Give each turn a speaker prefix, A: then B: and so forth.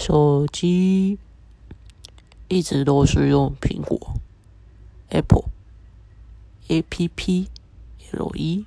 A: 手机一直都是用苹果 Apple A P P L E